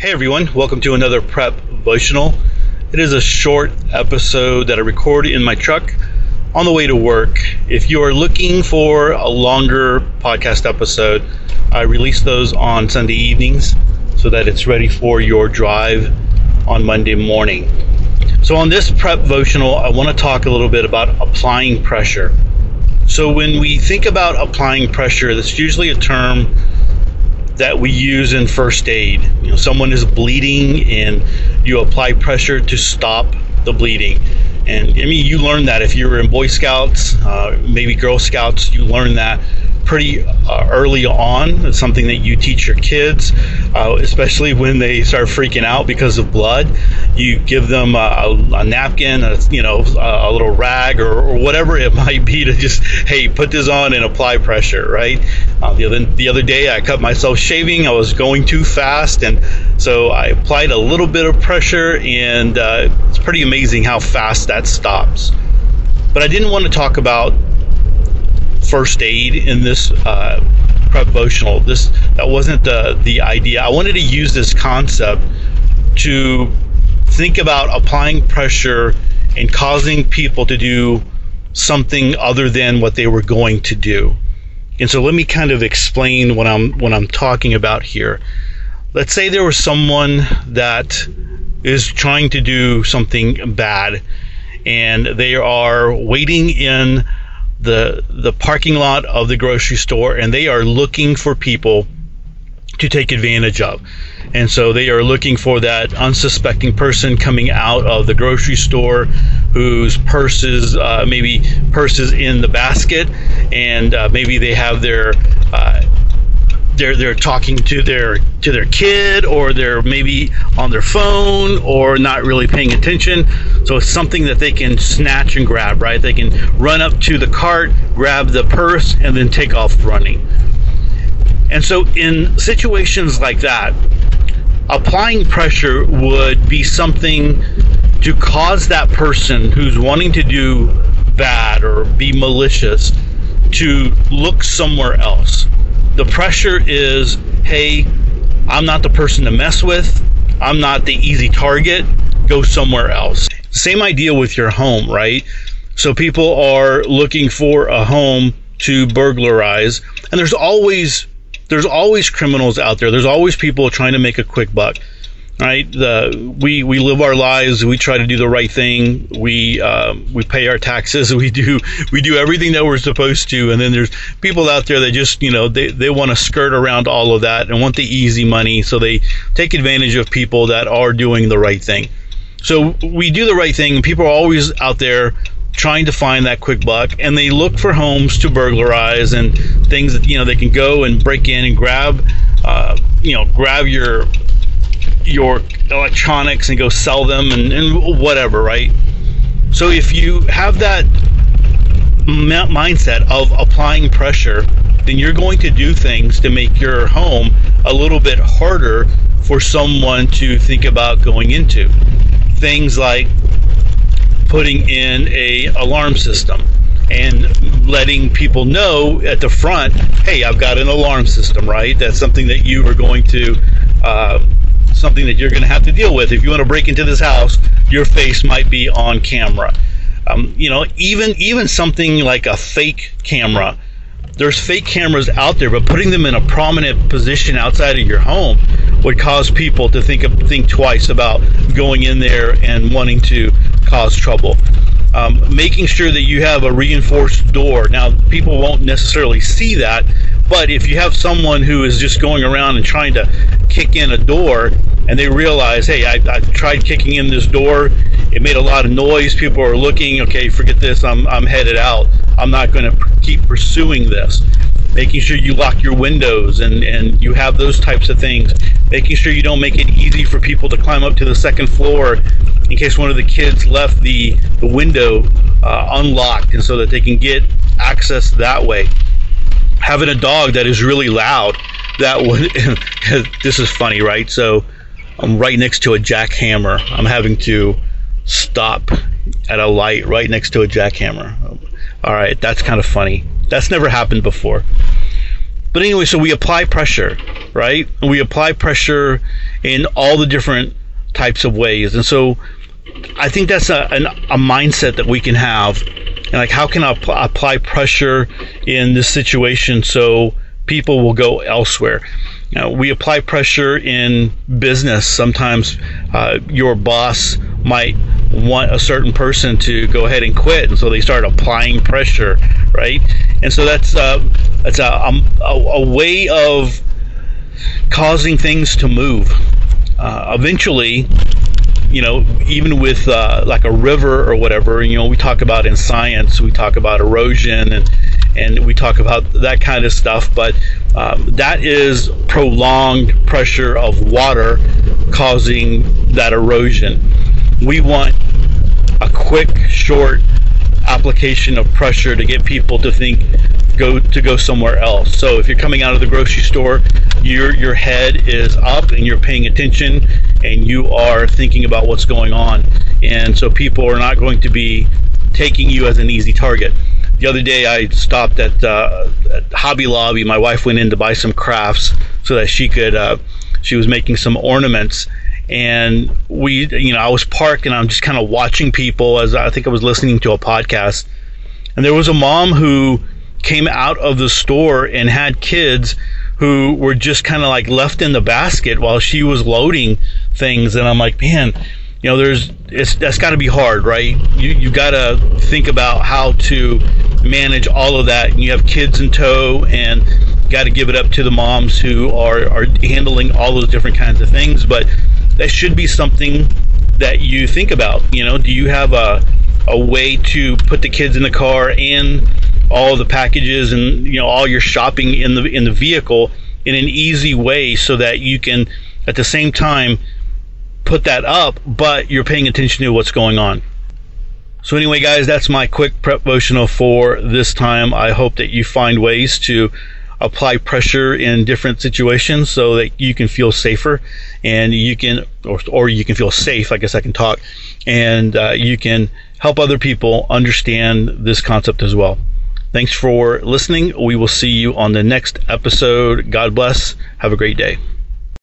Hey everyone, welcome to another prep devotional. It is a short episode that I record in my truck on the way to work. If you are looking for a longer podcast episode, I release those on Sunday evenings so that it's ready for your drive on Monday morning. So, on this prep devotional, I want to talk a little bit about applying pressure. So, when we think about applying pressure, that's usually a term that we use in first aid. You know, someone is bleeding and you apply pressure to stop the bleeding. And I mean, you learn that if you were in Boy Scouts, uh, maybe Girl Scouts, you learn that pretty uh, early on. It's something that you teach your kids, uh, especially when they start freaking out because of blood. You give them a, a napkin, a, you know, a, a little rag or, or, whatever it might be to just, hey, put this on and apply pressure, right? Uh, the other the other day, I cut myself shaving. I was going too fast, and so I applied a little bit of pressure, and uh, it's pretty amazing how fast that stops. But I didn't want to talk about first aid in this uh, devotional. This that wasn't the the idea. I wanted to use this concept to think about applying pressure and causing people to do something other than what they were going to do. And so let me kind of explain what I'm what I'm talking about here. Let's say there was someone that is trying to do something bad and they are waiting in the the parking lot of the grocery store and they are looking for people to take advantage of. And so they are looking for that unsuspecting person coming out of the grocery store whose purses, uh, maybe purses in the basket, and uh, maybe they have their uh, they're they're talking to their to their kid or they're maybe on their phone or not really paying attention. So it's something that they can snatch and grab right? They can run up to the cart grab the purse and then take off running. And so in situations like that applying pressure would be something to cause that person who's wanting to do bad or be malicious to look somewhere else the pressure is hey, I'm not the person to mess with, I'm not the easy target, go somewhere else. Same idea with your home, right? So people are looking for a home to burglarize, and there's always there's always criminals out there. There's always people trying to make a quick buck right? The we we live our lives. We try to do the right thing. We uh, we pay our taxes. We do we do everything that we're supposed to. And then there's people out there that just you know they they want to skirt around all of that and want the easy money, so they take advantage of people that are doing the right thing. So we do the right thing. People are always out there trying to find that quick buck and they look for homes to burglarize and things that you know they can go and break in and grab uh, you know grab your your electronics and go sell them and, and whatever, right? So if you have that mindset of applying pressure, then you're going to do things to make your home a little bit harder for someone to think about going into. Things like putting in a alarm system and letting people know at the front, hey, I've got an alarm system, right? That's something that you are going to uh, something that you're going to have to deal with. If you want to break into this house, your face might be on camera. Um, you know, even even something like a fake camera. There's fake cameras out there, but putting them in a prominent position outside of your home would cause people to think of, think twice about going in there and wanting to cause trouble. Um, making sure that you have a reinforced door. Now, people won't necessarily see that, but if you have someone who is just going around and trying to kick in a door and they realize, hey, I, I tried kicking in this door. It made a lot of noise. People are looking. Okay, forget this. I'm, I'm headed out. I'm not going to pr- keep pursuing this. Making sure you lock your windows and, and you have those types of things. Making sure you don't make it easy for people to climb up to the second floor in case one of the kids left the, the window uh, unlocked and so that they can get access that way. Having a dog that is really loud that would this is funny right so i'm right next to a jackhammer i'm having to stop at a light right next to a jackhammer all right that's kind of funny that's never happened before but anyway so we apply pressure right we apply pressure in all the different types of ways. And so I think that's a, an, a mindset that we can have. And like, how can I pl- apply pressure in this situation so people will go elsewhere? You know, we apply pressure in business. Sometimes uh, your boss might want a certain person to go ahead and quit, and so they start applying pressure, right? And so that's uh, that's a, um, a, a way of causing things to move. Uh, eventually, you know, even with uh, like a river or whatever, you know, we talk about in science, we talk about erosion and and we talk about that kind of stuff, but um, that is prolonged pressure of water causing that erosion. We want a quick, short application of pressure to get people to think go to go somewhere else. So if you're coming out of the grocery store, your your head is up and you're paying attention and you are thinking about what's going on. And so people are not going to be taking you as an easy target. The other day I stopped at, uh, at Hobby Lobby. My wife went in to buy some crafts so that she could uh, she was making some ornaments. And we you know I was parked and I'm just kind of watching people as I think I was listening to a podcast. And there was a mom who came out of the store and had kids who were just kind of like left in the basket while she was loading things. And I'm like man you know there's it's that's got to be hard right? You you got to think about how to manage all of that and you have kids in tow and got to give it up to the moms who are are handling all those different kinds of things but that should be something that you think about you know? Do you have a a way to put the kids in the car and all the packages and you know all your shopping in the in the vehicle in an easy way so that you can at the same time put that up but you're paying attention to what's going on so anyway guys that's my quick Prepvotional for this time i hope that you find ways to apply pressure in different situations so that you can feel safer and you can or, or you can feel safe i guess i can talk and uh, you can help other people understand this concept as well Thanks for listening. We will see you on the next episode. God bless. Have a great day.